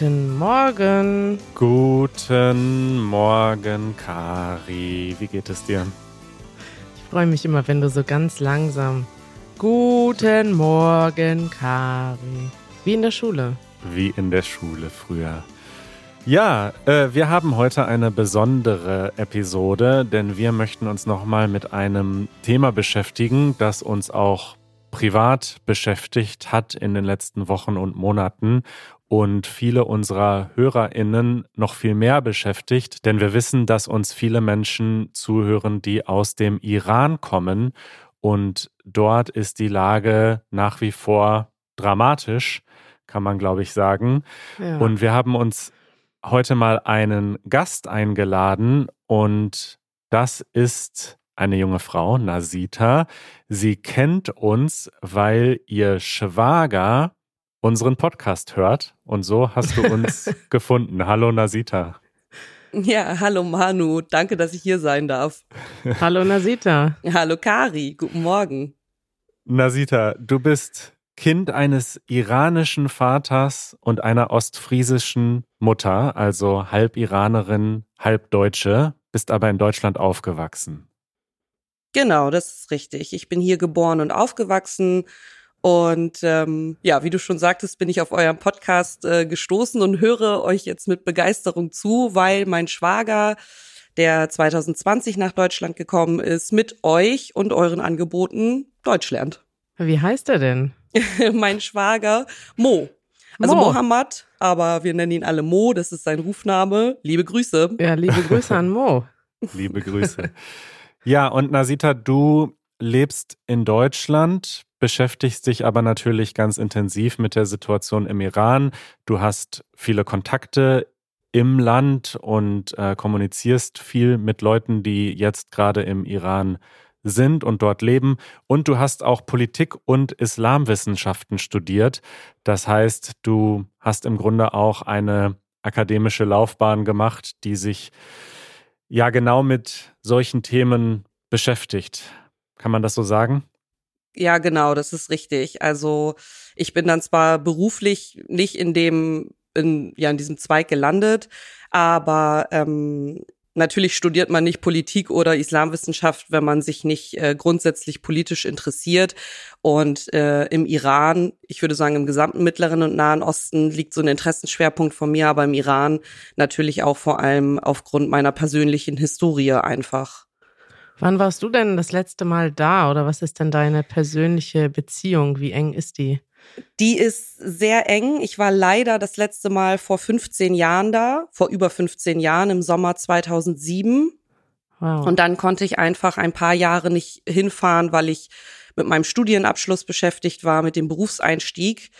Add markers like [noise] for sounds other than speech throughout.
Guten Morgen. Guten Morgen, Kari. Wie geht es dir? Ich freue mich immer, wenn du so ganz langsam. Guten Morgen, Kari. Wie in der Schule. Wie in der Schule früher. Ja, äh, wir haben heute eine besondere Episode, denn wir möchten uns nochmal mit einem Thema beschäftigen, das uns auch privat beschäftigt hat in den letzten Wochen und Monaten und viele unserer Hörerinnen noch viel mehr beschäftigt, denn wir wissen, dass uns viele Menschen zuhören, die aus dem Iran kommen und dort ist die Lage nach wie vor dramatisch, kann man glaube ich sagen. Ja. Und wir haben uns heute mal einen Gast eingeladen und das ist eine junge Frau, Nasita. Sie kennt uns, weil ihr Schwager unseren Podcast hört. Und so hast du uns [laughs] gefunden. Hallo Nasita. Ja, hallo Manu. Danke, dass ich hier sein darf. hallo Nasita. Hallo Kari. Guten Morgen. Nasita, du bist Kind eines iranischen Vaters und einer ostfriesischen Mutter, also halb Iranerin, halb Deutsche, bist aber in Deutschland aufgewachsen. Genau, das ist richtig. Ich bin hier geboren und aufgewachsen und ähm, ja, wie du schon sagtest, bin ich auf eurem Podcast äh, gestoßen und höre euch jetzt mit Begeisterung zu, weil mein Schwager, der 2020 nach Deutschland gekommen ist, mit euch und euren Angeboten Deutsch lernt. Wie heißt er denn? [laughs] mein Schwager Mo. Also Mo. Mohammed, aber wir nennen ihn alle Mo, das ist sein Rufname. Liebe Grüße. Ja, liebe Grüße an Mo. [laughs] liebe Grüße. Ja, und Nasita, du lebst in Deutschland, beschäftigst dich aber natürlich ganz intensiv mit der Situation im Iran. Du hast viele Kontakte im Land und äh, kommunizierst viel mit Leuten, die jetzt gerade im Iran sind und dort leben. Und du hast auch Politik und Islamwissenschaften studiert. Das heißt, du hast im Grunde auch eine akademische Laufbahn gemacht, die sich ja genau mit solchen Themen beschäftigt. Kann man das so sagen? Ja, genau, das ist richtig. Also ich bin dann zwar beruflich nicht in dem, in, ja, in diesem Zweig gelandet, aber ähm, natürlich studiert man nicht Politik oder Islamwissenschaft, wenn man sich nicht äh, grundsätzlich politisch interessiert. Und äh, im Iran, ich würde sagen, im gesamten Mittleren und Nahen Osten liegt so ein Interessenschwerpunkt von mir, aber im Iran natürlich auch vor allem aufgrund meiner persönlichen Historie einfach. Wann warst du denn das letzte Mal da oder was ist denn deine persönliche Beziehung? Wie eng ist die? Die ist sehr eng. Ich war leider das letzte Mal vor 15 Jahren da, vor über 15 Jahren im Sommer 2007. Wow. Und dann konnte ich einfach ein paar Jahre nicht hinfahren, weil ich mit meinem Studienabschluss beschäftigt war, mit dem Berufseinstieg.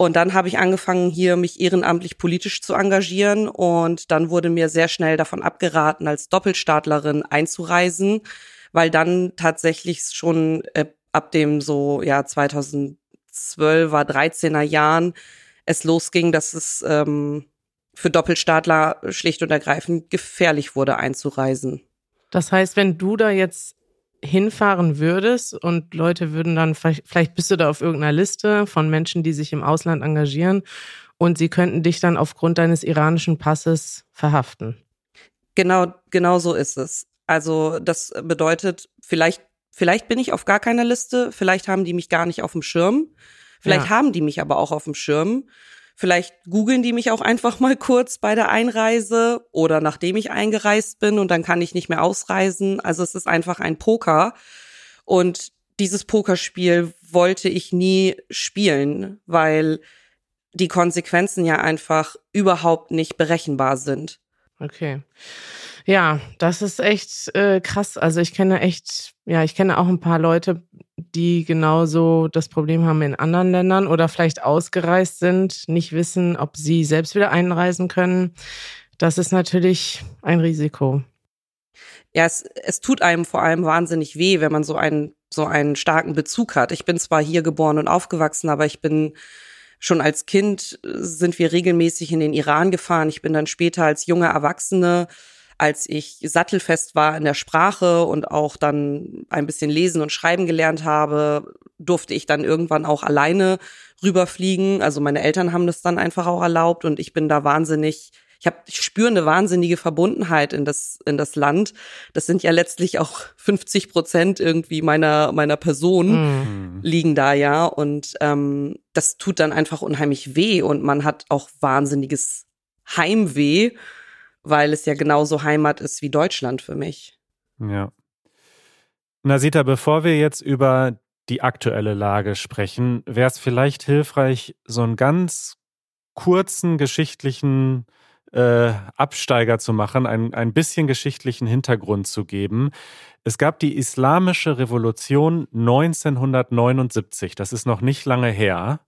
Und dann habe ich angefangen, hier mich ehrenamtlich politisch zu engagieren. Und dann wurde mir sehr schnell davon abgeraten, als Doppelstaatlerin einzureisen, weil dann tatsächlich schon äh, ab dem so, ja, 2012er, 13er Jahren es losging, dass es ähm, für Doppelstaatler schlicht und ergreifend gefährlich wurde, einzureisen. Das heißt, wenn du da jetzt hinfahren würdest und Leute würden dann, vielleicht bist du da auf irgendeiner Liste von Menschen, die sich im Ausland engagieren und sie könnten dich dann aufgrund deines iranischen Passes verhaften. Genau, genau so ist es. Also das bedeutet, vielleicht, vielleicht bin ich auf gar keiner Liste, vielleicht haben die mich gar nicht auf dem Schirm, vielleicht ja. haben die mich aber auch auf dem Schirm. Vielleicht googeln die mich auch einfach mal kurz bei der Einreise oder nachdem ich eingereist bin und dann kann ich nicht mehr ausreisen. Also es ist einfach ein Poker. Und dieses Pokerspiel wollte ich nie spielen, weil die Konsequenzen ja einfach überhaupt nicht berechenbar sind. Okay. Ja, das ist echt äh, krass. Also ich kenne echt, ja, ich kenne auch ein paar Leute, die genauso das Problem haben in anderen Ländern oder vielleicht ausgereist sind, nicht wissen, ob sie selbst wieder einreisen können. Das ist natürlich ein Risiko. Ja, es, es tut einem vor allem wahnsinnig weh, wenn man so einen, so einen starken Bezug hat. Ich bin zwar hier geboren und aufgewachsen, aber ich bin schon als Kind sind wir regelmäßig in den Iran gefahren. Ich bin dann später als junge Erwachsene als ich sattelfest war in der Sprache und auch dann ein bisschen lesen und schreiben gelernt habe, durfte ich dann irgendwann auch alleine rüberfliegen. Also meine Eltern haben das dann einfach auch erlaubt und ich bin da wahnsinnig ich habe ich spüre eine wahnsinnige Verbundenheit in das in das Land. Das sind ja letztlich auch 50 Prozent irgendwie meiner meiner Person mhm. liegen da ja und ähm, das tut dann einfach unheimlich weh und man hat auch wahnsinniges Heimweh, weil es ja genauso Heimat ist wie Deutschland für mich. Ja. Nasita, bevor wir jetzt über die aktuelle Lage sprechen, wäre es vielleicht hilfreich, so einen ganz kurzen geschichtlichen äh, Absteiger zu machen, ein, ein bisschen geschichtlichen Hintergrund zu geben. Es gab die Islamische Revolution 1979. Das ist noch nicht lange her.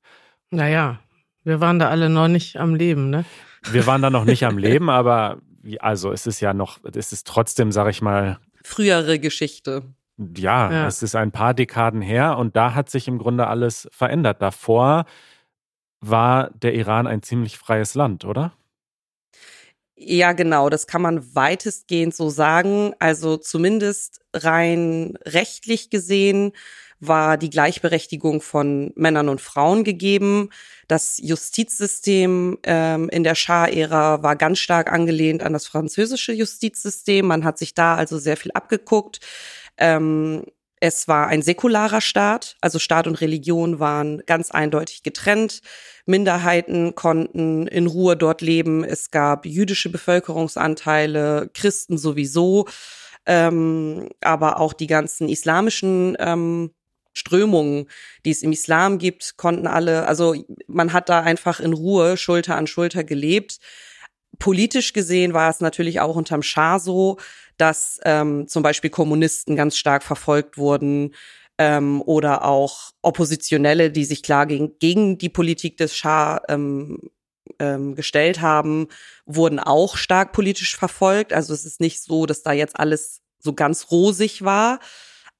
Naja, wir waren da alle noch nicht am Leben, ne? Wir waren da noch nicht am [laughs] Leben, aber also es ist ja noch, es ist trotzdem, sag ich mal. Frühere Geschichte. Ja, ja, es ist ein paar Dekaden her und da hat sich im Grunde alles verändert. Davor war der Iran ein ziemlich freies Land, oder? Ja, genau, das kann man weitestgehend so sagen. Also zumindest rein rechtlich gesehen war die Gleichberechtigung von Männern und Frauen gegeben. Das Justizsystem ähm, in der Schah-Ära war ganz stark angelehnt an das französische Justizsystem. Man hat sich da also sehr viel abgeguckt. Ähm, es war ein säkularer Staat, also Staat und Religion waren ganz eindeutig getrennt. Minderheiten konnten in Ruhe dort leben. Es gab jüdische Bevölkerungsanteile, Christen sowieso, ähm, aber auch die ganzen islamischen ähm, Strömungen, die es im Islam gibt, konnten alle, also man hat da einfach in Ruhe Schulter an Schulter gelebt. Politisch gesehen war es natürlich auch unterm Schah so, dass ähm, zum Beispiel Kommunisten ganz stark verfolgt wurden ähm, oder auch Oppositionelle, die sich klar gegen, gegen die Politik des Schah ähm, ähm, gestellt haben, wurden auch stark politisch verfolgt. Also es ist nicht so, dass da jetzt alles so ganz rosig war,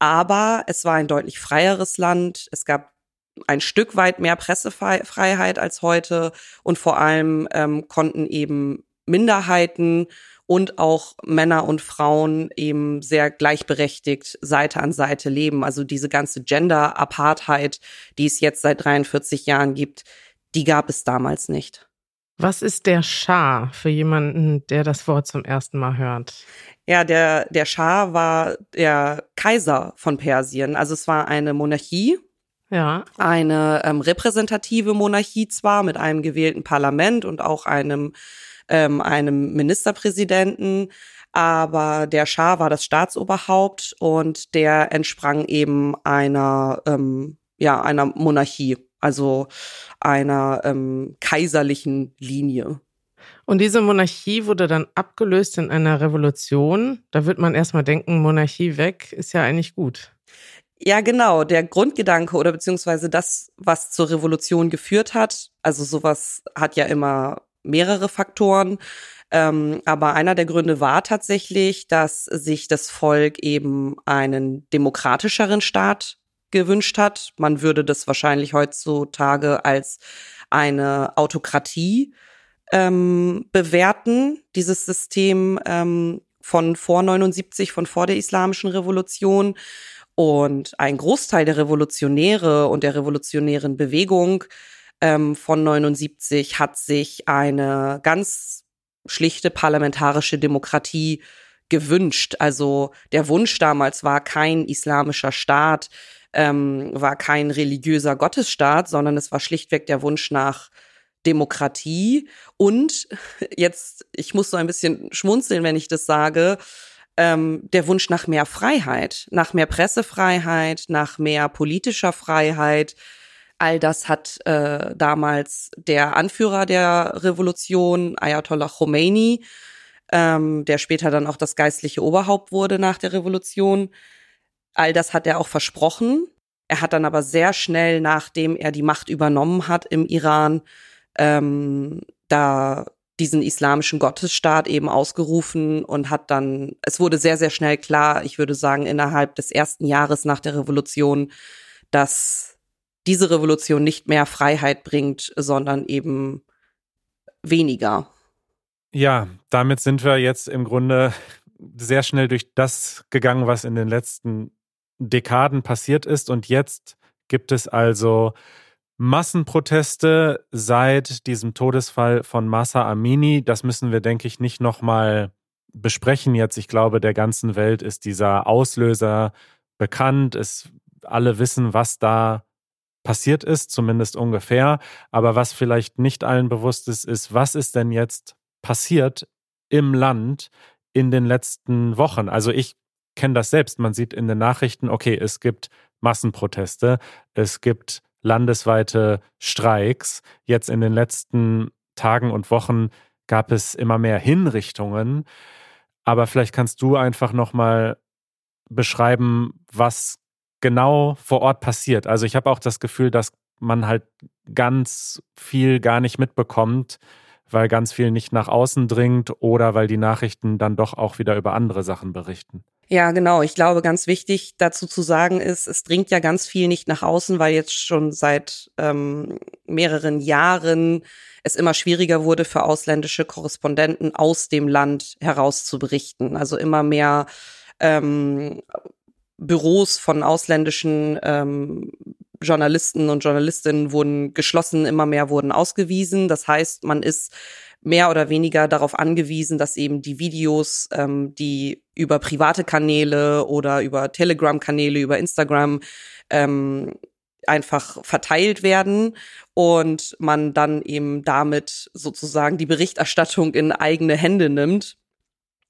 aber es war ein deutlich freieres Land. Es gab ein Stück weit mehr Pressefreiheit als heute und vor allem ähm, konnten eben Minderheiten und auch Männer und Frauen eben sehr gleichberechtigt Seite an Seite leben. Also diese ganze Gender-Apartheid, die es jetzt seit 43 Jahren gibt, die gab es damals nicht. Was ist der Schah für jemanden, der das Wort zum ersten Mal hört? Ja, der, der Schah war der Kaiser von Persien. Also es war eine Monarchie. Ja. Eine ähm, repräsentative Monarchie zwar mit einem gewählten Parlament und auch einem ähm, einem Ministerpräsidenten. Aber der Schah war das Staatsoberhaupt und der entsprang eben einer, ähm, ja, einer Monarchie, also einer ähm, kaiserlichen Linie. Und diese Monarchie wurde dann abgelöst in einer Revolution. Da wird man erstmal denken, Monarchie weg ist ja eigentlich gut. Ja, genau. Der Grundgedanke oder beziehungsweise das, was zur Revolution geführt hat, also sowas hat ja immer mehrere Faktoren. Ähm, aber einer der Gründe war tatsächlich, dass sich das Volk eben einen demokratischeren Staat gewünscht hat. Man würde das wahrscheinlich heutzutage als eine Autokratie ähm, bewerten, dieses System ähm, von vor 79, von vor der Islamischen Revolution. Und ein Großteil der Revolutionäre und der revolutionären Bewegung ähm, von 79 hat sich eine ganz schlichte parlamentarische Demokratie gewünscht. Also der Wunsch damals war kein islamischer Staat, ähm, war kein religiöser Gottesstaat, sondern es war schlichtweg der Wunsch nach Demokratie und [laughs] jetzt, ich muss so ein bisschen schmunzeln, wenn ich das sage, ähm, der Wunsch nach mehr Freiheit, nach mehr Pressefreiheit, nach mehr politischer Freiheit, All das hat äh, damals der Anführer der Revolution, Ayatollah Khomeini, ähm, der später dann auch das geistliche Oberhaupt wurde nach der Revolution. All das hat er auch versprochen. Er hat dann aber sehr schnell, nachdem er die Macht übernommen hat im Iran, ähm, da diesen islamischen Gottesstaat eben ausgerufen und hat dann, es wurde sehr, sehr schnell klar, ich würde sagen, innerhalb des ersten Jahres nach der Revolution, dass diese Revolution nicht mehr Freiheit bringt, sondern eben weniger. Ja, damit sind wir jetzt im Grunde sehr schnell durch das gegangen, was in den letzten Dekaden passiert ist. Und jetzt gibt es also Massenproteste seit diesem Todesfall von Massa Amini. Das müssen wir, denke ich, nicht nochmal besprechen jetzt. Ich glaube, der ganzen Welt ist dieser Auslöser bekannt. Es, alle wissen, was da passiert ist, zumindest ungefähr. Aber was vielleicht nicht allen bewusst ist, ist, was ist denn jetzt passiert im Land in den letzten Wochen? Also ich kenne das selbst. Man sieht in den Nachrichten, okay, es gibt Massenproteste, es gibt landesweite Streiks. Jetzt in den letzten Tagen und Wochen gab es immer mehr Hinrichtungen. Aber vielleicht kannst du einfach noch mal beschreiben, was genau vor Ort passiert. Also ich habe auch das Gefühl, dass man halt ganz viel gar nicht mitbekommt, weil ganz viel nicht nach außen dringt oder weil die Nachrichten dann doch auch wieder über andere Sachen berichten. Ja, genau. Ich glaube, ganz wichtig dazu zu sagen ist, es dringt ja ganz viel nicht nach außen, weil jetzt schon seit ähm, mehreren Jahren es immer schwieriger wurde für ausländische Korrespondenten aus dem Land heraus zu berichten. Also immer mehr ähm, Büros von ausländischen ähm, Journalisten und Journalistinnen wurden geschlossen, immer mehr wurden ausgewiesen. Das heißt, man ist mehr oder weniger darauf angewiesen, dass eben die Videos, ähm, die über private Kanäle oder über Telegram-Kanäle, über Instagram ähm, einfach verteilt werden und man dann eben damit sozusagen die Berichterstattung in eigene Hände nimmt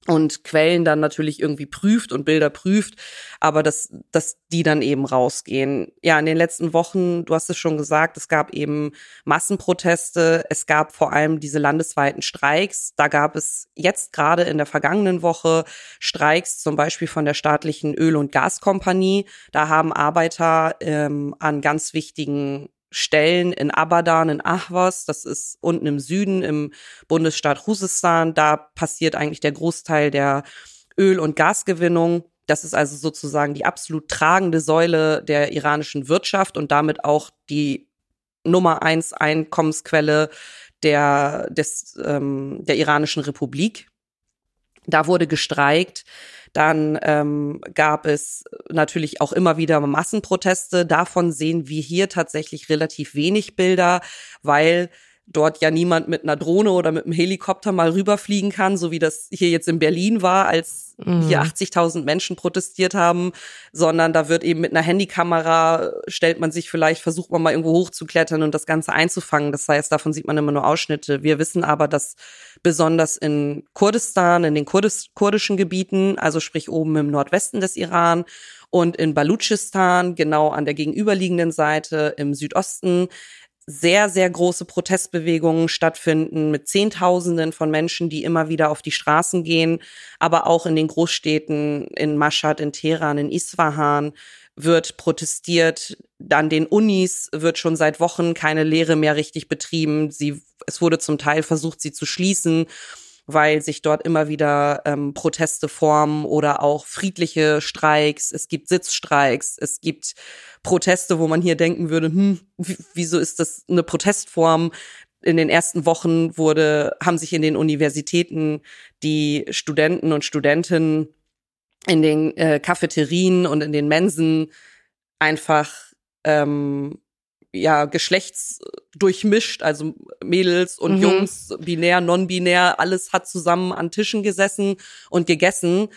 und Quellen dann natürlich irgendwie prüft und Bilder prüft, aber dass, dass die dann eben rausgehen. Ja, in den letzten Wochen, du hast es schon gesagt, es gab eben Massenproteste, es gab vor allem diese landesweiten Streiks. Da gab es jetzt gerade in der vergangenen Woche Streiks, zum Beispiel von der staatlichen Öl- und Gaskompanie. Da haben Arbeiter ähm, an ganz wichtigen Stellen in Abadan, in Ahvaz, das ist unten im Süden im Bundesstaat Khuzestan. Da passiert eigentlich der Großteil der Öl- und Gasgewinnung. Das ist also sozusagen die absolut tragende Säule der iranischen Wirtschaft und damit auch die Nummer eins Einkommensquelle der, des, ähm, der iranischen Republik. Da wurde gestreikt. Dann ähm, gab es natürlich auch immer wieder Massenproteste. Davon sehen wir hier tatsächlich relativ wenig Bilder, weil dort ja niemand mit einer Drohne oder mit einem Helikopter mal rüberfliegen kann, so wie das hier jetzt in Berlin war, als mhm. hier 80.000 Menschen protestiert haben, sondern da wird eben mit einer Handykamera stellt man sich vielleicht, versucht man mal irgendwo hochzuklettern und das Ganze einzufangen. Das heißt, davon sieht man immer nur Ausschnitte. Wir wissen aber, dass besonders in Kurdistan, in den Kurdis kurdischen Gebieten, also sprich oben im Nordwesten des Iran und in Baluchistan, genau an der gegenüberliegenden Seite im Südosten, sehr, sehr große Protestbewegungen stattfinden mit Zehntausenden von Menschen, die immer wieder auf die Straßen gehen, aber auch in den Großstädten, in Mashhad, in Teheran, in Isfahan wird protestiert. An den Unis wird schon seit Wochen keine Lehre mehr richtig betrieben. Sie, es wurde zum Teil versucht, sie zu schließen weil sich dort immer wieder ähm, Proteste formen oder auch friedliche Streiks. Es gibt Sitzstreiks, es gibt Proteste, wo man hier denken würde, hm, wieso ist das eine Protestform? In den ersten Wochen wurde, haben sich in den Universitäten die Studenten und Studentinnen in den äh, Cafeterien und in den Mensen einfach ähm, ja geschlechtsdurchmischt, also Mädels und mhm. Jungs, binär, non-binär, alles hat zusammen an Tischen gesessen und gegessen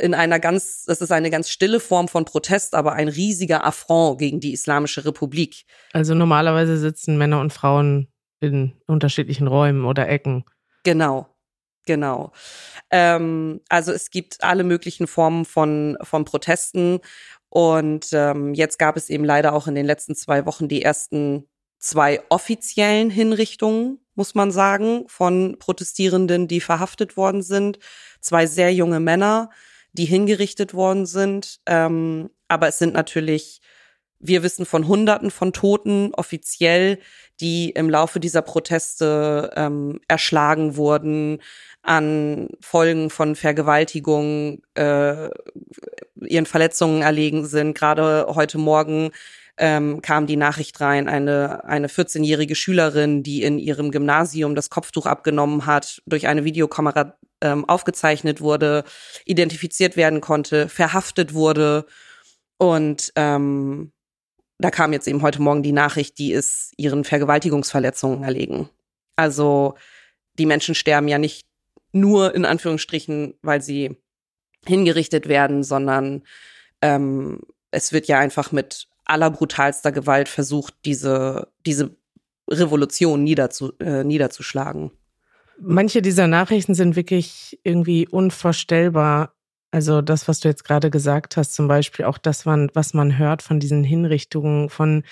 in einer ganz, das ist eine ganz stille Form von Protest, aber ein riesiger Affront gegen die Islamische Republik. Also normalerweise sitzen Männer und Frauen in unterschiedlichen Räumen oder Ecken. Genau, genau. Ähm, also es gibt alle möglichen Formen von, von Protesten und ähm, jetzt gab es eben leider auch in den letzten zwei Wochen die ersten zwei offiziellen Hinrichtungen, muss man sagen, von Protestierenden, die verhaftet worden sind. Zwei sehr junge Männer, die hingerichtet worden sind. Ähm, aber es sind natürlich, wir wissen von Hunderten von Toten offiziell, die im Laufe dieser Proteste ähm, erschlagen wurden, an Folgen von Vergewaltigung, äh, ihren Verletzungen erlegen sind. Gerade heute Morgen ähm, kam die Nachricht rein, eine, eine 14-jährige Schülerin, die in ihrem Gymnasium das Kopftuch abgenommen hat, durch eine Videokamera ähm, aufgezeichnet wurde, identifiziert werden konnte, verhaftet wurde und ähm, da kam jetzt eben heute Morgen die Nachricht, die ist ihren Vergewaltigungsverletzungen erlegen. Also die Menschen sterben ja nicht nur in Anführungsstrichen, weil sie hingerichtet werden, sondern ähm, es wird ja einfach mit aller brutalster Gewalt versucht, diese, diese Revolution niederzu, äh, niederzuschlagen. Manche dieser Nachrichten sind wirklich irgendwie unvorstellbar. Also das, was du jetzt gerade gesagt hast, zum Beispiel auch das, was man hört von diesen Hinrichtungen, von,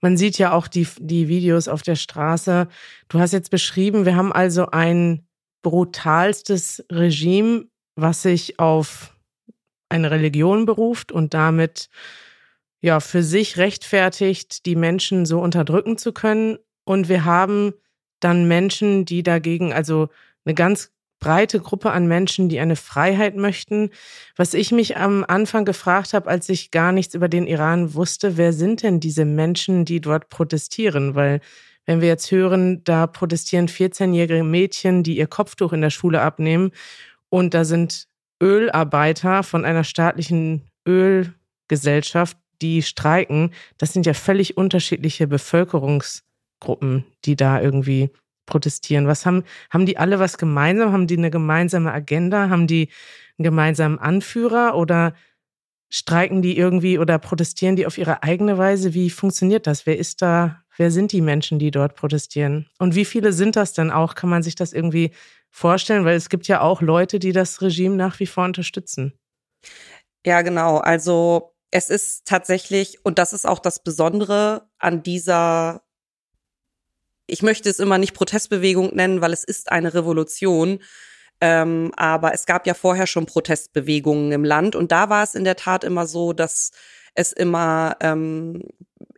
man sieht ja auch die, die Videos auf der Straße. Du hast jetzt beschrieben, wir haben also ein brutalstes Regime, was sich auf eine Religion beruft und damit ja für sich rechtfertigt, die Menschen so unterdrücken zu können. Und wir haben dann Menschen, die dagegen, also eine ganz breite Gruppe an Menschen, die eine Freiheit möchten. Was ich mich am Anfang gefragt habe, als ich gar nichts über den Iran wusste, wer sind denn diese Menschen, die dort protestieren? Weil wenn wir jetzt hören, da protestieren 14-jährige Mädchen, die ihr Kopftuch in der Schule abnehmen und da sind Ölarbeiter von einer staatlichen Ölgesellschaft, die streiken. Das sind ja völlig unterschiedliche Bevölkerungsgruppen, die da irgendwie protestieren? Was haben, haben die alle was gemeinsam? Haben die eine gemeinsame Agenda? Haben die einen gemeinsamen Anführer oder streiken die irgendwie oder protestieren die auf ihre eigene Weise? Wie funktioniert das? Wer ist da? Wer sind die Menschen, die dort protestieren? Und wie viele sind das denn auch? Kann man sich das irgendwie vorstellen? Weil es gibt ja auch Leute, die das Regime nach wie vor unterstützen. Ja, genau. Also es ist tatsächlich, und das ist auch das Besondere an dieser ich möchte es immer nicht Protestbewegung nennen, weil es ist eine Revolution. Ähm, aber es gab ja vorher schon Protestbewegungen im Land und da war es in der Tat immer so, dass es immer ähm,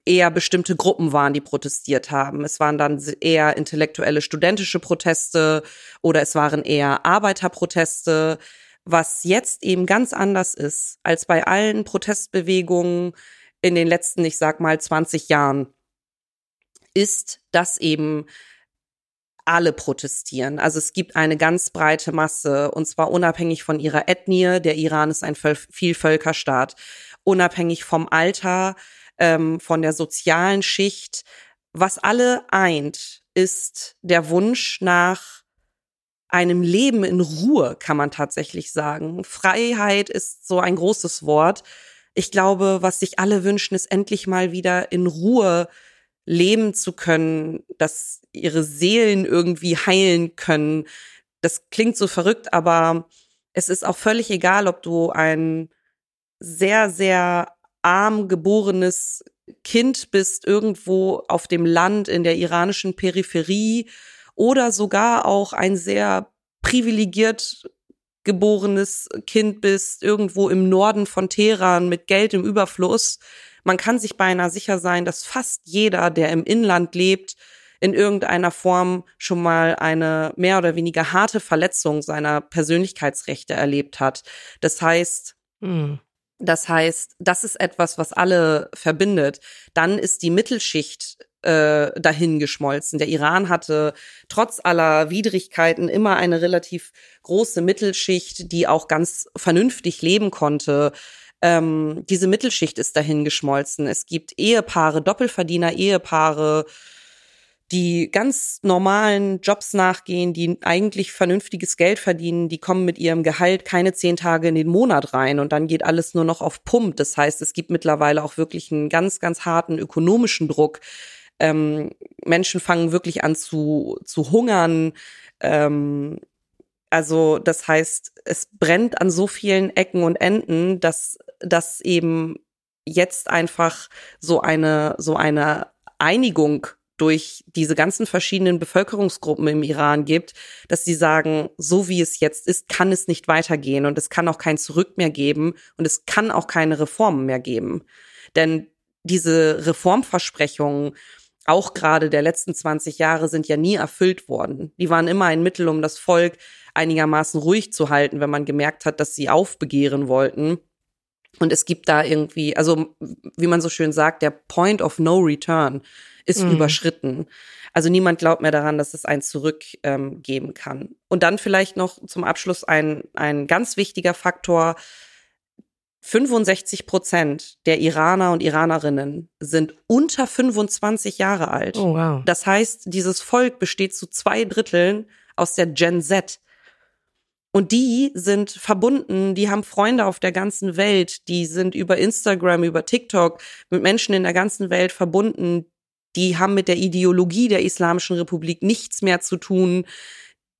eher bestimmte Gruppen waren, die protestiert haben. Es waren dann eher intellektuelle studentische Proteste oder es waren eher Arbeiterproteste, was jetzt eben ganz anders ist als bei allen Protestbewegungen in den letzten, ich sag mal, 20 Jahren ist, dass eben alle protestieren. Also es gibt eine ganz breite Masse und zwar unabhängig von ihrer Ethnie. Der Iran ist ein Vielvölkerstaat. Unabhängig vom Alter, ähm, von der sozialen Schicht. Was alle eint, ist der Wunsch nach einem Leben in Ruhe, kann man tatsächlich sagen. Freiheit ist so ein großes Wort. Ich glaube, was sich alle wünschen, ist endlich mal wieder in Ruhe leben zu können, dass ihre Seelen irgendwie heilen können. Das klingt so verrückt, aber es ist auch völlig egal, ob du ein sehr, sehr arm geborenes Kind bist, irgendwo auf dem Land in der iranischen Peripherie oder sogar auch ein sehr privilegiert geborenes Kind bist, irgendwo im Norden von Teheran mit Geld im Überfluss. Man kann sich beinahe sicher sein, dass fast jeder, der im Inland lebt, in irgendeiner Form schon mal eine mehr oder weniger harte Verletzung seiner Persönlichkeitsrechte erlebt hat. Das heißt, hm. Das heißt, das ist etwas, was alle verbindet. Dann ist die Mittelschicht äh, dahin geschmolzen. Der Iran hatte trotz aller Widrigkeiten immer eine relativ große Mittelschicht, die auch ganz vernünftig leben konnte ähm, diese Mittelschicht ist dahin geschmolzen. Es gibt Ehepaare, Doppelverdiener, Ehepaare, die ganz normalen Jobs nachgehen, die eigentlich vernünftiges Geld verdienen, die kommen mit ihrem Gehalt keine zehn Tage in den Monat rein und dann geht alles nur noch auf Pump. Das heißt, es gibt mittlerweile auch wirklich einen ganz, ganz harten ökonomischen Druck. Ähm, Menschen fangen wirklich an zu, zu hungern. Ähm, also das heißt, es brennt an so vielen Ecken und Enden, dass das eben jetzt einfach so eine so eine Einigung durch diese ganzen verschiedenen Bevölkerungsgruppen im Iran gibt, dass sie sagen, so wie es jetzt ist, kann es nicht weitergehen und es kann auch kein Zurück mehr geben und es kann auch keine Reformen mehr geben. Denn diese Reformversprechungen, auch gerade der letzten 20 Jahre, sind ja nie erfüllt worden. Die waren immer ein Mittel, um das Volk einigermaßen ruhig zu halten, wenn man gemerkt hat, dass sie aufbegehren wollten. Und es gibt da irgendwie, also wie man so schön sagt, der Point of No Return ist mhm. überschritten. Also niemand glaubt mehr daran, dass es ein Zurück ähm, geben kann. Und dann vielleicht noch zum Abschluss ein, ein ganz wichtiger Faktor. 65 Prozent der Iraner und Iranerinnen sind unter 25 Jahre alt. Oh, wow. Das heißt, dieses Volk besteht zu zwei Dritteln aus der Gen Z. Und die sind verbunden, die haben Freunde auf der ganzen Welt, die sind über Instagram, über TikTok mit Menschen in der ganzen Welt verbunden, die haben mit der Ideologie der Islamischen Republik nichts mehr zu tun.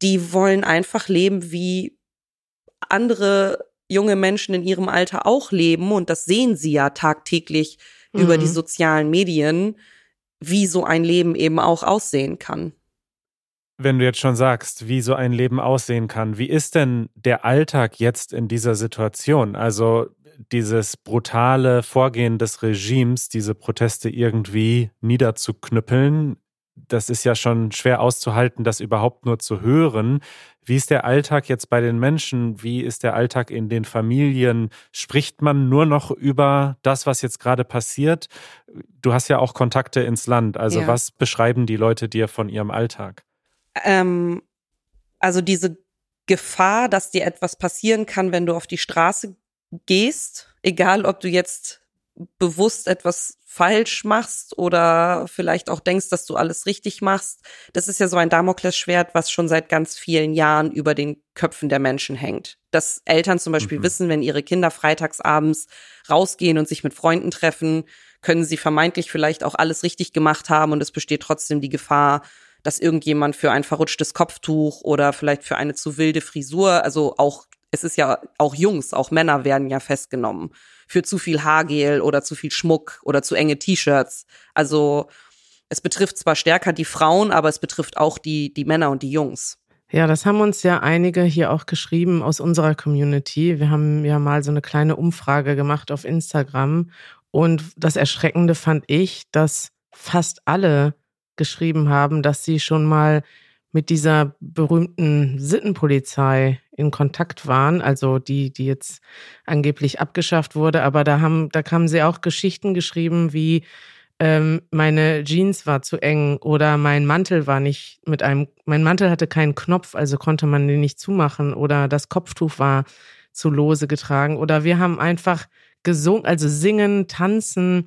Die wollen einfach leben, wie andere junge Menschen in ihrem Alter auch leben. Und das sehen sie ja tagtäglich mhm. über die mhm. sozialen Medien, wie so ein Leben eben auch aussehen kann. Wenn du jetzt schon sagst, wie so ein Leben aussehen kann, wie ist denn der Alltag jetzt in dieser Situation? Also dieses brutale Vorgehen des Regimes, diese Proteste irgendwie niederzuknüppeln, das ist ja schon schwer auszuhalten, das überhaupt nur zu hören. Wie ist der Alltag jetzt bei den Menschen? Wie ist der Alltag in den Familien? Spricht man nur noch über das, was jetzt gerade passiert? Du hast ja auch Kontakte ins Land. Also ja. was beschreiben die Leute dir von ihrem Alltag? Ähm, also diese Gefahr, dass dir etwas passieren kann, wenn du auf die Straße gehst, egal ob du jetzt bewusst etwas falsch machst oder vielleicht auch denkst, dass du alles richtig machst. Das ist ja so ein Damoklesschwert, was schon seit ganz vielen Jahren über den Köpfen der Menschen hängt. Dass Eltern zum Beispiel mhm. wissen, wenn ihre Kinder freitagsabends rausgehen und sich mit Freunden treffen, können sie vermeintlich vielleicht auch alles richtig gemacht haben und es besteht trotzdem die Gefahr, dass irgendjemand für ein verrutschtes Kopftuch oder vielleicht für eine zu wilde Frisur, also auch, es ist ja auch Jungs, auch Männer werden ja festgenommen für zu viel Haargel oder zu viel Schmuck oder zu enge T-Shirts. Also es betrifft zwar stärker die Frauen, aber es betrifft auch die, die Männer und die Jungs. Ja, das haben uns ja einige hier auch geschrieben aus unserer Community. Wir haben ja mal so eine kleine Umfrage gemacht auf Instagram. Und das Erschreckende fand ich, dass fast alle geschrieben haben, dass sie schon mal mit dieser berühmten Sittenpolizei in Kontakt waren, also die, die jetzt angeblich abgeschafft wurde, aber da haben, da kamen sie auch Geschichten geschrieben wie ähm, meine Jeans war zu eng oder mein Mantel war nicht mit einem, mein Mantel hatte keinen Knopf, also konnte man den nicht zumachen oder das Kopftuch war zu lose getragen. Oder wir haben einfach gesungen, also singen, tanzen,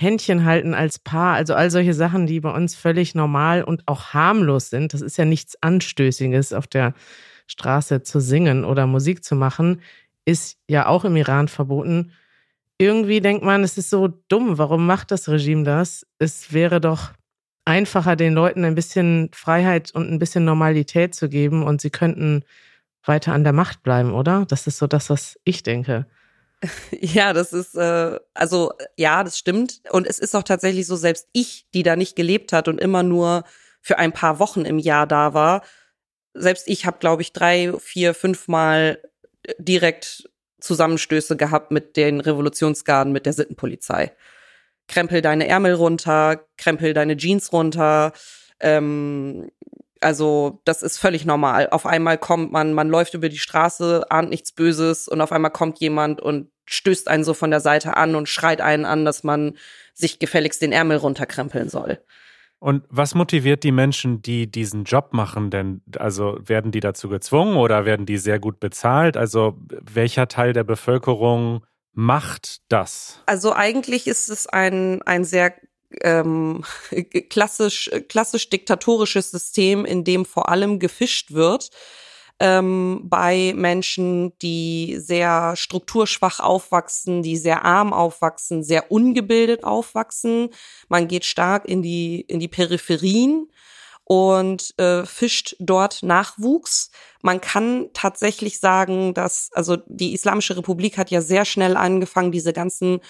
Händchen halten als Paar, also all solche Sachen, die bei uns völlig normal und auch harmlos sind. Das ist ja nichts Anstößiges, auf der Straße zu singen oder Musik zu machen, ist ja auch im Iran verboten. Irgendwie denkt man, es ist so dumm. Warum macht das Regime das? Es wäre doch einfacher, den Leuten ein bisschen Freiheit und ein bisschen Normalität zu geben und sie könnten weiter an der Macht bleiben, oder? Das ist so das, was ich denke. [laughs] Ja, das ist, äh, also ja, das stimmt. Und es ist auch tatsächlich so, selbst ich, die da nicht gelebt hat und immer nur für ein paar Wochen im Jahr da war, selbst ich habe, glaube ich, drei, vier, fünf Mal direkt Zusammenstöße gehabt mit den Revolutionsgarden, mit der Sittenpolizei. Krempel deine Ärmel runter, krempel deine Jeans runter. Ähm, also das ist völlig normal. Auf einmal kommt man, man läuft über die Straße, ahnt nichts Böses und auf einmal kommt jemand und stößt einen so von der Seite an und schreit einen an, dass man sich gefälligst den Ärmel runterkrempeln soll. Und was motiviert die Menschen, die diesen Job machen? Denn also werden die dazu gezwungen oder werden die sehr gut bezahlt? Also welcher Teil der Bevölkerung macht das? Also eigentlich ist es ein, ein sehr ähm, [laughs] klassisch, klassisch diktatorisches System, in dem vor allem gefischt wird ähm, bei Menschen, die sehr strukturschwach aufwachsen, die sehr arm aufwachsen, sehr ungebildet aufwachsen. Man geht stark in die, in die Peripherien und äh, fischt dort Nachwuchs. Man kann tatsächlich sagen, dass, also die Islamische Republik hat ja sehr schnell angefangen, diese ganzen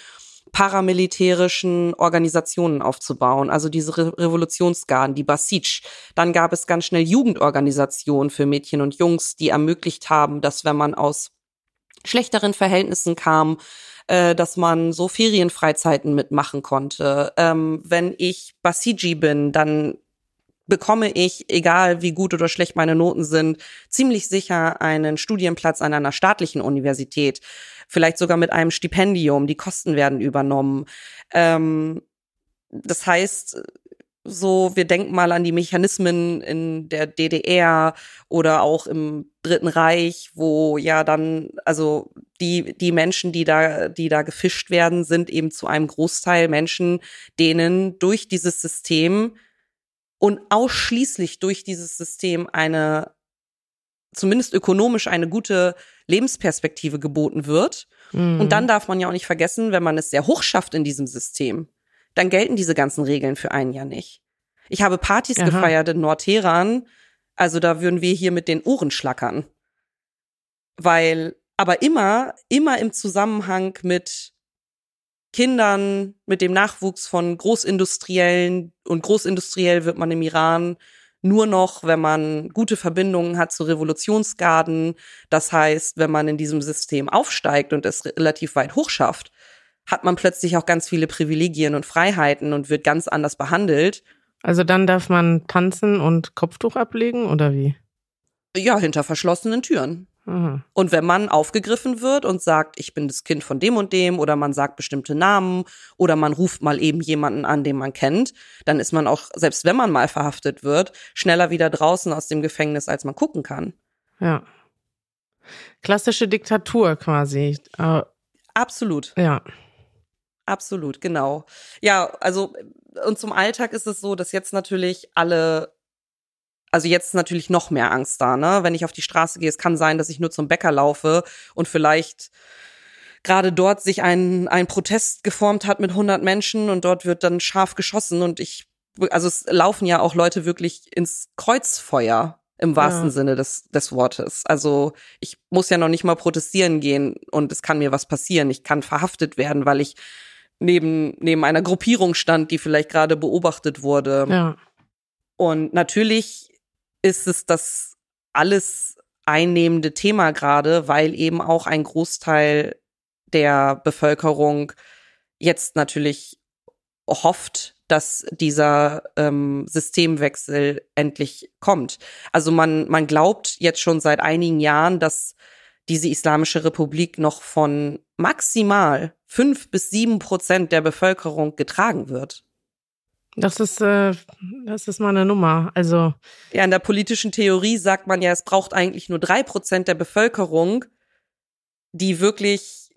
paramilitärischen Organisationen aufzubauen, also diese Re Revolutionsgarden, die Basij. Dann gab es ganz schnell Jugendorganisationen für Mädchen und Jungs, die ermöglicht haben, dass wenn man aus schlechteren Verhältnissen kam, äh, dass man so Ferienfreizeiten mitmachen konnte. Ähm, wenn ich Basiji bin, dann bekomme ich, egal wie gut oder schlecht meine Noten sind, ziemlich sicher einen Studienplatz an einer staatlichen Universität vielleicht sogar mit einem Stipendium, die Kosten werden übernommen. Ähm, das heißt, so, wir denken mal an die Mechanismen in der DDR oder auch im Dritten Reich, wo ja dann, also die, die Menschen, die da, die da gefischt werden, sind eben zu einem Großteil Menschen, denen durch dieses System und ausschließlich durch dieses System eine, zumindest ökonomisch eine gute Lebensperspektive geboten wird. Mhm. Und dann darf man ja auch nicht vergessen, wenn man es sehr hoch schafft in diesem System, dann gelten diese ganzen Regeln für einen ja nicht. Ich habe Partys Aha. gefeiert in Nordteheran, also da würden wir hier mit den Ohren schlackern. Weil, aber immer, immer im Zusammenhang mit Kindern, mit dem Nachwuchs von Großindustriellen und großindustriell wird man im Iran nur noch, wenn man gute Verbindungen hat zu Revolutionsgarden. Das heißt, wenn man in diesem System aufsteigt und es relativ weit hoch schafft, hat man plötzlich auch ganz viele Privilegien und Freiheiten und wird ganz anders behandelt. Also dann darf man tanzen und Kopftuch ablegen oder wie? Ja, hinter verschlossenen Türen. Aha. Und wenn man aufgegriffen wird und sagt, ich bin das Kind von dem und dem, oder man sagt bestimmte Namen, oder man ruft mal eben jemanden an, den man kennt, dann ist man auch, selbst wenn man mal verhaftet wird, schneller wieder draußen aus dem Gefängnis, als man gucken kann. Ja. Klassische Diktatur quasi. Äh, Absolut. Ja. Absolut, genau. Ja, also und zum Alltag ist es so, dass jetzt natürlich alle also jetzt ist natürlich noch mehr Angst da, ne? Wenn ich auf die Straße gehe, es kann sein, dass ich nur zum Bäcker laufe und vielleicht gerade dort sich ein, ein Protest geformt hat mit 100 Menschen und dort wird dann scharf geschossen und ich, also es laufen ja auch Leute wirklich ins Kreuzfeuer im wahrsten ja. Sinne des, des Wortes. Also ich muss ja noch nicht mal protestieren gehen und es kann mir was passieren. Ich kann verhaftet werden, weil ich neben, neben einer Gruppierung stand, die vielleicht gerade beobachtet wurde. Ja. Und natürlich ist es das alles einnehmende Thema gerade, weil eben auch ein Großteil der Bevölkerung jetzt natürlich hofft, dass dieser ähm, Systemwechsel endlich kommt. Also man, man glaubt jetzt schon seit einigen Jahren, dass diese Islamische Republik noch von maximal fünf bis sieben Prozent der Bevölkerung getragen wird. Das ist, äh, das ist mal eine Nummer. Also ja, in der politischen Theorie sagt man ja, es braucht eigentlich nur drei Prozent der Bevölkerung, die wirklich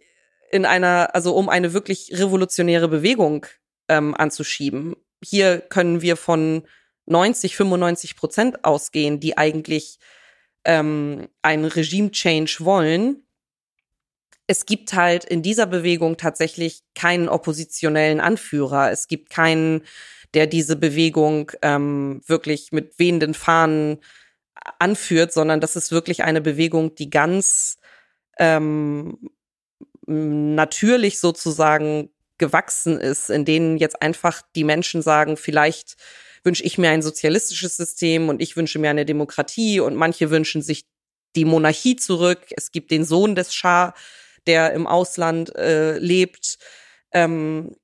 in einer, also um eine wirklich revolutionäre Bewegung ähm, anzuschieben. Hier können wir von 90, 95 Prozent ausgehen, die eigentlich ähm, einen Regime-Change wollen. Es gibt halt in dieser Bewegung tatsächlich keinen oppositionellen Anführer. Es gibt keinen, der diese Bewegung ähm, wirklich mit wehenden Fahnen anführt, sondern das ist wirklich eine Bewegung, die ganz ähm, natürlich sozusagen gewachsen ist, in denen jetzt einfach die Menschen sagen, vielleicht wünsche ich mir ein sozialistisches System und ich wünsche mir eine Demokratie und manche wünschen sich die Monarchie zurück. Es gibt den Sohn des Schah, der im Ausland äh, lebt. Ähm,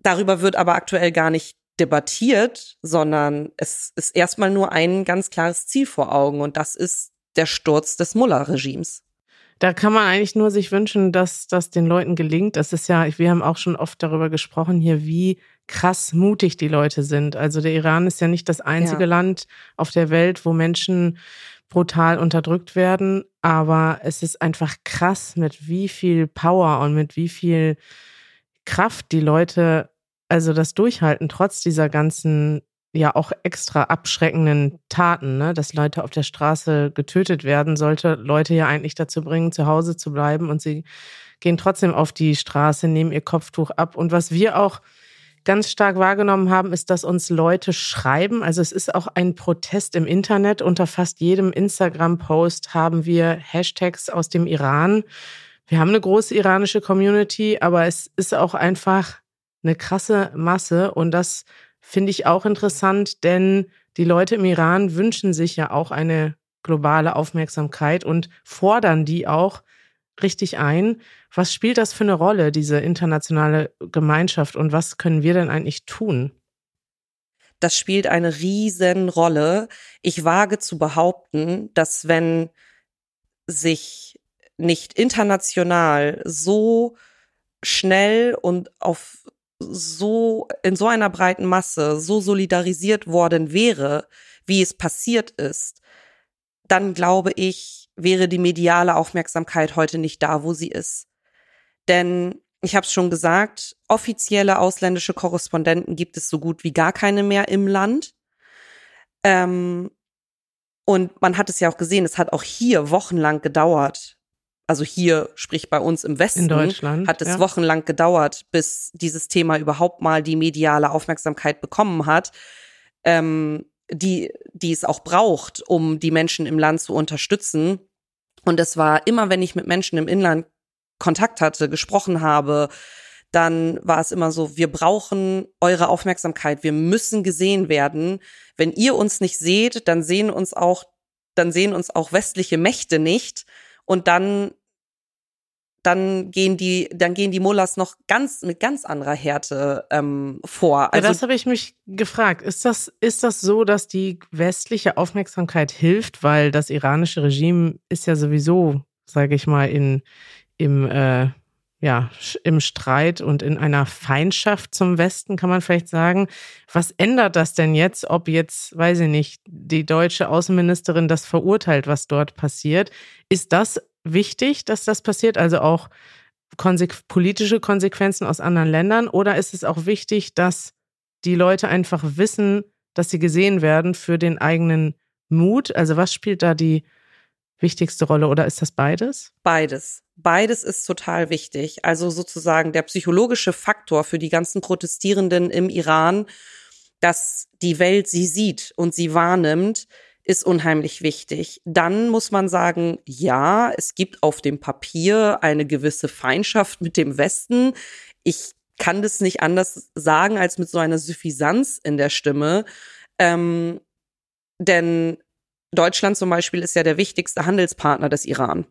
darüber wird aber aktuell gar nicht debattiert, sondern es ist erstmal nur ein ganz klares Ziel vor Augen und das ist der Sturz des Mullah-Regimes. Da kann man eigentlich nur sich wünschen, dass das den Leuten gelingt. Das ist ja, wir haben auch schon oft darüber gesprochen hier, wie krass mutig die Leute sind. Also der Iran ist ja nicht das einzige ja. Land auf der Welt, wo Menschen brutal unterdrückt werden, aber es ist einfach krass, mit wie viel Power und mit wie viel Kraft die Leute also das durchhalten, trotz dieser ganzen ja auch extra abschreckenden Taten, ne, dass Leute auf der Straße getötet werden, sollte Leute ja eigentlich dazu bringen, zu Hause zu bleiben und sie gehen trotzdem auf die Straße, nehmen ihr Kopftuch ab. Und was wir auch ganz stark wahrgenommen haben, ist, dass uns Leute schreiben. Also es ist auch ein Protest im Internet. Unter fast jedem Instagram-Post haben wir Hashtags aus dem Iran. Wir haben eine große iranische Community, aber es ist auch einfach eine krasse Masse. Und das finde ich auch interessant, denn die Leute im Iran wünschen sich ja auch eine globale Aufmerksamkeit und fordern die auch richtig ein. Was spielt das für eine Rolle, diese internationale Gemeinschaft und was können wir denn eigentlich tun? Das spielt eine riesen Rolle. Ich wage zu behaupten, dass wenn sich nicht international so schnell und auf so in so einer breiten Masse so solidarisiert worden wäre, wie es passiert ist, dann glaube ich, wäre die mediale Aufmerksamkeit heute nicht da, wo sie ist. Denn ich habe es schon gesagt, offizielle ausländische Korrespondenten gibt es so gut wie gar keine mehr im Land. Ähm, und man hat es ja auch gesehen, es hat auch hier wochenlang gedauert. Also hier, sprich bei uns im Westen, In Deutschland, hat es ja. wochenlang gedauert, bis dieses Thema überhaupt mal die mediale Aufmerksamkeit bekommen hat, ähm, die, die es auch braucht, um die Menschen im Land zu unterstützen. Und es war immer, wenn ich mit Menschen im Inland Kontakt hatte, gesprochen habe, dann war es immer so, wir brauchen eure Aufmerksamkeit, wir müssen gesehen werden. Wenn ihr uns nicht seht, dann sehen uns auch, dann sehen uns auch westliche Mächte nicht und dann dann gehen die, dann gehen die Mullahs noch ganz mit ganz anderer Härte ähm, vor. Also ja, das habe ich mich gefragt. Ist das, ist das so, dass die westliche Aufmerksamkeit hilft, weil das iranische Regime ist ja sowieso, sage ich mal, in im äh, ja, im Streit und in einer Feindschaft zum Westen, kann man vielleicht sagen. Was ändert das denn jetzt, ob jetzt, weiß ich nicht, die deutsche Außenministerin das verurteilt, was dort passiert? Ist das wichtig, dass das passiert? Also auch konsequ politische Konsequenzen aus anderen Ländern? Oder ist es auch wichtig, dass die Leute einfach wissen, dass sie gesehen werden für den eigenen Mut? Also was spielt da die wichtigste Rolle oder ist das beides? Beides. Beides ist total wichtig. Also sozusagen der psychologische Faktor für die ganzen Protestierenden im Iran, dass die Welt sie sieht und sie wahrnimmt, ist unheimlich wichtig. Dann muss man sagen, ja, es gibt auf dem Papier eine gewisse Feindschaft mit dem Westen. Ich kann das nicht anders sagen als mit so einer Suffisanz in der Stimme. Ähm, denn Deutschland zum Beispiel ist ja der wichtigste Handelspartner des Iran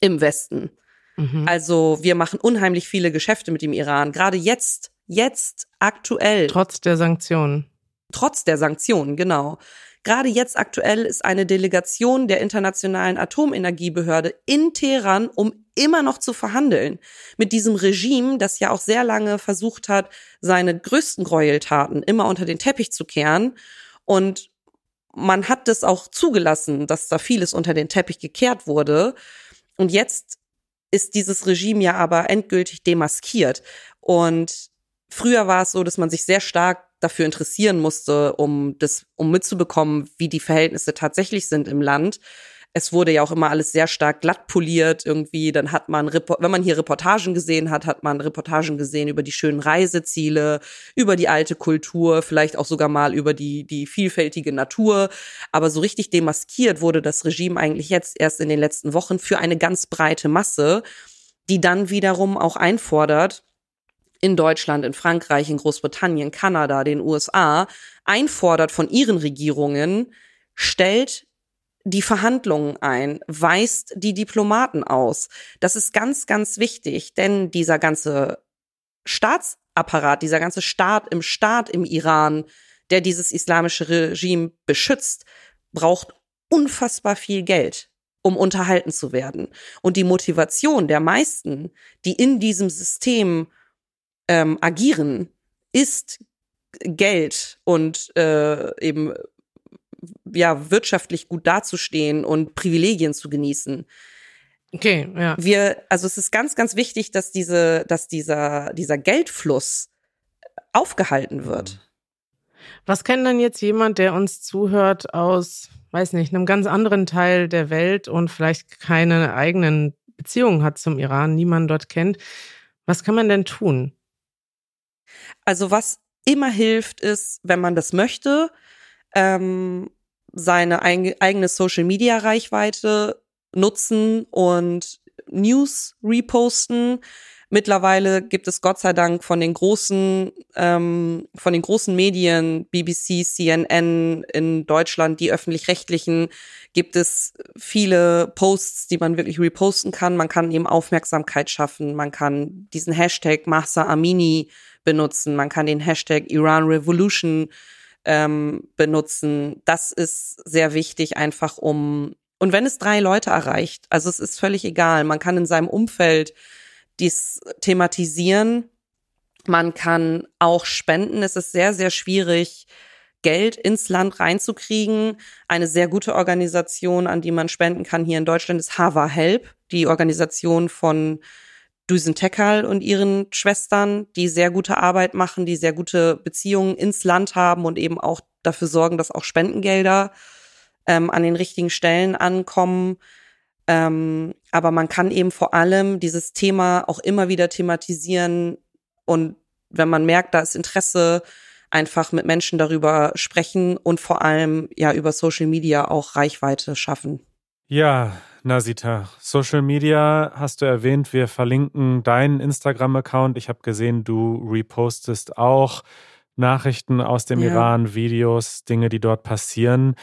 im Westen. Mhm. Also wir machen unheimlich viele Geschäfte mit dem Iran. Gerade jetzt, jetzt aktuell. Trotz der Sanktionen. Trotz der Sanktionen, genau. Gerade jetzt aktuell ist eine Delegation der Internationalen Atomenergiebehörde in Teheran, um immer noch zu verhandeln mit diesem Regime, das ja auch sehr lange versucht hat, seine größten Gräueltaten immer unter den Teppich zu kehren. Und man hat das auch zugelassen, dass da vieles unter den Teppich gekehrt wurde. Und jetzt ist dieses Regime ja aber endgültig demaskiert. Und früher war es so, dass man sich sehr stark dafür interessieren musste, um das, um mitzubekommen, wie die Verhältnisse tatsächlich sind im Land es wurde ja auch immer alles sehr stark glatt poliert irgendwie. Dann hat man, wenn man hier Reportagen gesehen hat, hat man Reportagen gesehen über die schönen Reiseziele, über die alte Kultur, vielleicht auch sogar mal über die, die vielfältige Natur. Aber so richtig demaskiert wurde das Regime eigentlich jetzt erst in den letzten Wochen für eine ganz breite Masse, die dann wiederum auch einfordert, in Deutschland, in Frankreich, in Großbritannien, Kanada, den USA, einfordert von ihren Regierungen, stellt die Verhandlungen ein, weist die Diplomaten aus. Das ist ganz, ganz wichtig, denn dieser ganze Staatsapparat, dieser ganze Staat im Staat im Iran, der dieses islamische Regime beschützt, braucht unfassbar viel Geld, um unterhalten zu werden. Und die Motivation der meisten, die in diesem System ähm, agieren, ist Geld und äh, eben ja, wirtschaftlich gut dazustehen und Privilegien zu genießen. Okay, ja. Wir, also es ist ganz, ganz wichtig, dass diese, dass dieser, dieser Geldfluss aufgehalten wird. Was kann denn jetzt jemand, der uns zuhört aus, weiß nicht, einem ganz anderen Teil der Welt und vielleicht keine eigenen Beziehungen hat zum Iran, niemanden dort kennt, was kann man denn tun? Also was immer hilft, ist, wenn man das möchte, ähm, seine eigene Social-Media-Reichweite nutzen und News reposten. Mittlerweile gibt es Gott sei Dank von den großen, ähm, von den großen Medien, BBC, CNN in Deutschland, die öffentlich-rechtlichen, gibt es viele Posts, die man wirklich reposten kann. Man kann eben Aufmerksamkeit schaffen. Man kann diesen Hashtag Mahsa Amini benutzen. Man kann den Hashtag Iran Revolution ähm, benutzen. Das ist sehr wichtig, einfach um, und wenn es drei Leute erreicht, also es ist völlig egal, man kann in seinem Umfeld dies thematisieren Man kann auch spenden. Es ist sehr, sehr schwierig, Geld ins Land reinzukriegen. Eine sehr gute Organisation, an die man spenden kann hier in Deutschland, ist Hava Help, die Organisation von Düsen Tekal und ihren Schwestern, die sehr gute Arbeit machen, die sehr gute Beziehungen ins Land haben und eben auch dafür sorgen, dass auch Spendengelder ähm, an den richtigen Stellen ankommen. Ähm, aber man kann eben vor allem dieses Thema auch immer wieder thematisieren und wenn man merkt, da ist Interesse, einfach mit Menschen darüber sprechen und vor allem ja über Social Media auch Reichweite schaffen. Ja, Nasita, Social Media hast du erwähnt. Wir verlinken deinen Instagram-Account. Ich habe gesehen, du repostest auch Nachrichten aus dem ja. Iran, Videos, Dinge, die dort passieren.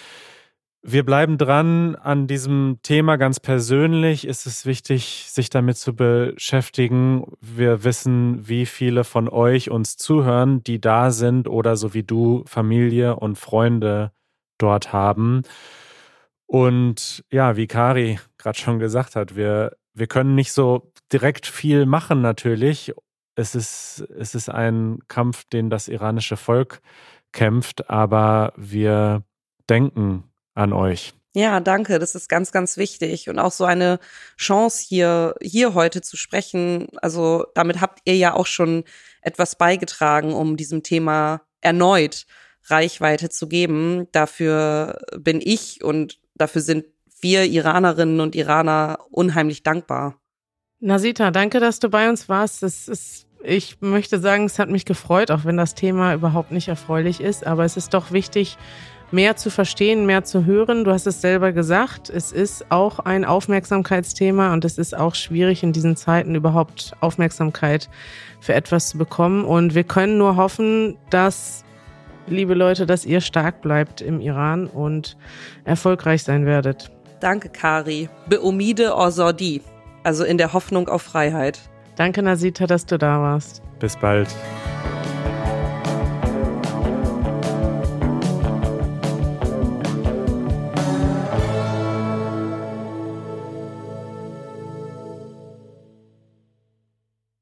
Wir bleiben dran an diesem Thema ganz persönlich. Ist es wichtig, sich damit zu beschäftigen. Wir wissen, wie viele von euch uns zuhören, die da sind oder so wie du Familie und Freunde dort haben. Und ja, wie Kari gerade schon gesagt hat, wir, wir können nicht so direkt viel machen natürlich. Es ist, es ist ein Kampf, den das iranische Volk kämpft, aber wir denken an euch. Ja, danke. Das ist ganz, ganz wichtig und auch so eine Chance hier, hier heute zu sprechen. Also damit habt ihr ja auch schon etwas beigetragen, um diesem Thema erneut Reichweite zu geben. Dafür bin ich und dafür sind wir Iranerinnen und Iraner unheimlich dankbar. Nasita, danke, dass du bei uns warst. Es ist, ich möchte sagen, es hat mich gefreut, auch wenn das Thema überhaupt nicht erfreulich ist. Aber es ist doch wichtig, mehr zu verstehen, mehr zu hören. Du hast es selber gesagt, es ist auch ein Aufmerksamkeitsthema und es ist auch schwierig in diesen Zeiten überhaupt Aufmerksamkeit für etwas zu bekommen. Und wir können nur hoffen, dass, liebe Leute, dass ihr stark bleibt im Iran und erfolgreich sein werdet. Danke, Kari. Beumide Osordi, also in der Hoffnung auf Freiheit. Danke, Nasita, dass du da warst. Bis bald.